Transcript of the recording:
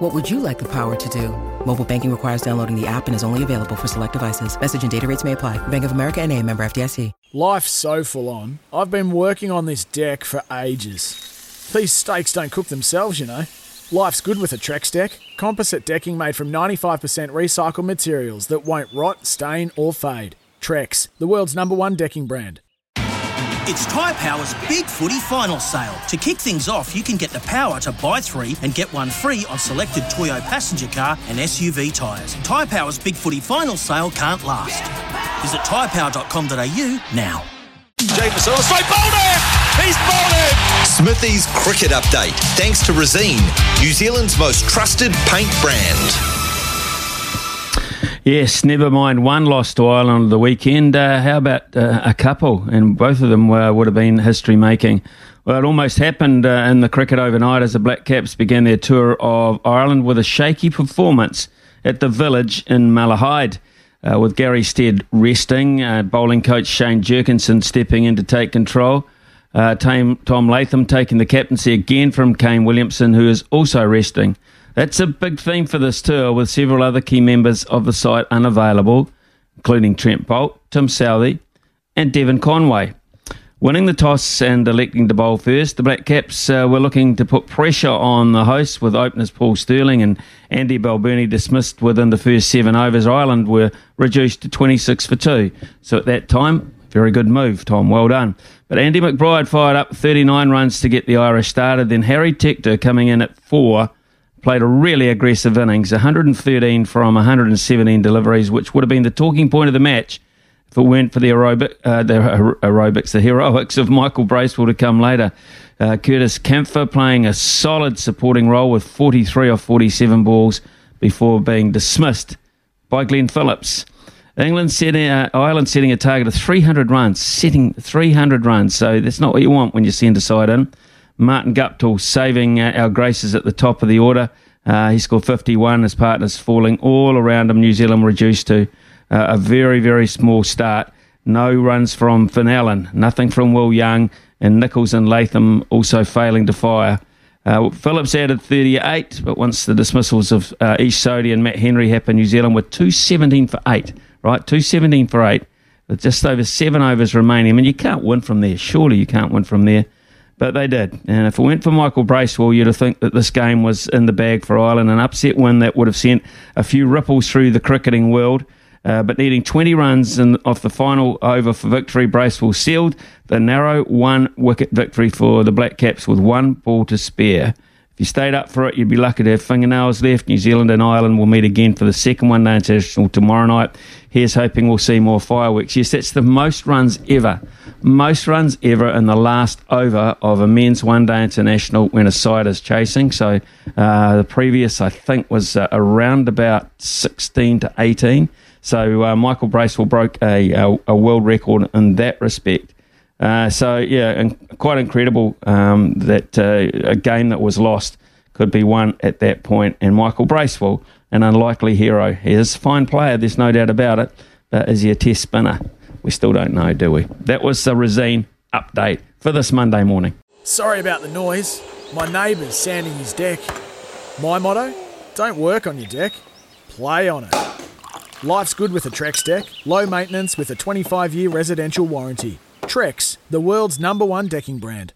What would you like the power to do? Mobile banking requires downloading the app and is only available for select devices. Message and data rates may apply. Bank of America and a member FDIC. Life's so full on. I've been working on this deck for ages. These steaks don't cook themselves, you know. Life's good with a Trex deck. Composite decking made from 95% recycled materials that won't rot, stain, or fade. Trex, the world's number one decking brand. It's Tyre Power's Big Footy Final Sale. To kick things off, you can get the power to buy three and get one free on selected Toyo passenger car and SUV tyres. Tyre Power's Big Footy Final Sale can't last. Visit tyrepower.com.au now. James straight bowled it! He's bowled it! Smithy's cricket update, thanks to Resene, New Zealand's most trusted paint brand. Yes, never mind one loss to Ireland on the weekend. Uh, how about uh, a couple? And both of them uh, would have been history making. Well, it almost happened uh, in the cricket overnight as the Black Caps began their tour of Ireland with a shaky performance at the village in Malahide. Uh, with Gary Stead resting, uh, bowling coach Shane Jurgensen stepping in to take control. Tom Latham taking the captaincy again from Kane Williamson, who is also resting. That's a big theme for this tour, with several other key members of the side unavailable, including Trent Boult, Tim Southee, and Devon Conway. Winning the toss and electing to bowl first, the Black Caps uh, were looking to put pressure on the hosts with openers Paul Stirling and Andy Balbirnie dismissed within the first seven overs. Ireland were reduced to 26 for two. So at that time, very good move, Tom. Well done. But Andy McBrine fired up 39 runs to get the Irish started. Then Harry Tector coming in at four played a really aggressive innings, 113 from 117 deliveries, which would have been the talking point of the match if it weren't for the aerobic, uh, the aerobics, the heroics of Michael Bracewell to come later. Uh, Curtis Campher playing a solid supporting role with 43 or 47 balls before being dismissed by Glenn Phillips. England setting, uh, Ireland setting a target of 300 runs, setting 300 runs. So that's not what you want when you send a side in. Martin Guptill saving uh, our graces at the top of the order. Uh, he scored 51. His partners falling all around him. New Zealand reduced to uh, a very, very small start. No runs from Finn Allen, nothing from Will Young, and Nicholls and Latham also failing to fire. Uh, Phillips added 38, but once the dismissals of uh, Ish Sodhi and Matt Henry happened, New Zealand were 217 for 8, right? 217 for 8, with just over seven overs remaining. I mean, you can't win from there. Surely you can't win from there but they did. And if it went for Michael Bracewell, you'd have think that this game was in the bag for Ireland. An upset win that would have sent a few ripples through the cricketing world. Uh, but needing 20 runs in, off the final over for victory, Bracewell sealed the narrow one wicket victory for the Black Caps with one ball to spare If you stayed up for it, you'd be lucky to have fingernails left. New Zealand and Ireland will meet again for the second one day international tomorrow night. Here's hoping we'll see more fireworks. Yes, that's the most runs ever. Most runs ever in the last over of a men's one day international when a side is chasing. So uh, the previous, I think, was uh, around about 16 to 18. So uh, Michael Bracewell broke a, a, a world record in that respect. Uh, so yeah, and quite incredible um, that uh, a game that was lost could be won at that point. And Michael Bracewell, an unlikely hero, he is a fine player. There's no doubt about it. But is he a test spinner? We still don't know, do we? That was the Resene update for this Monday morning. Sorry about the noise. My neighbour's sanding his deck. My motto: don't work on your deck, play on it. Life's good with a Trex deck. Low maintenance with a 25-year residential warranty. Trex, the world's number one decking brand.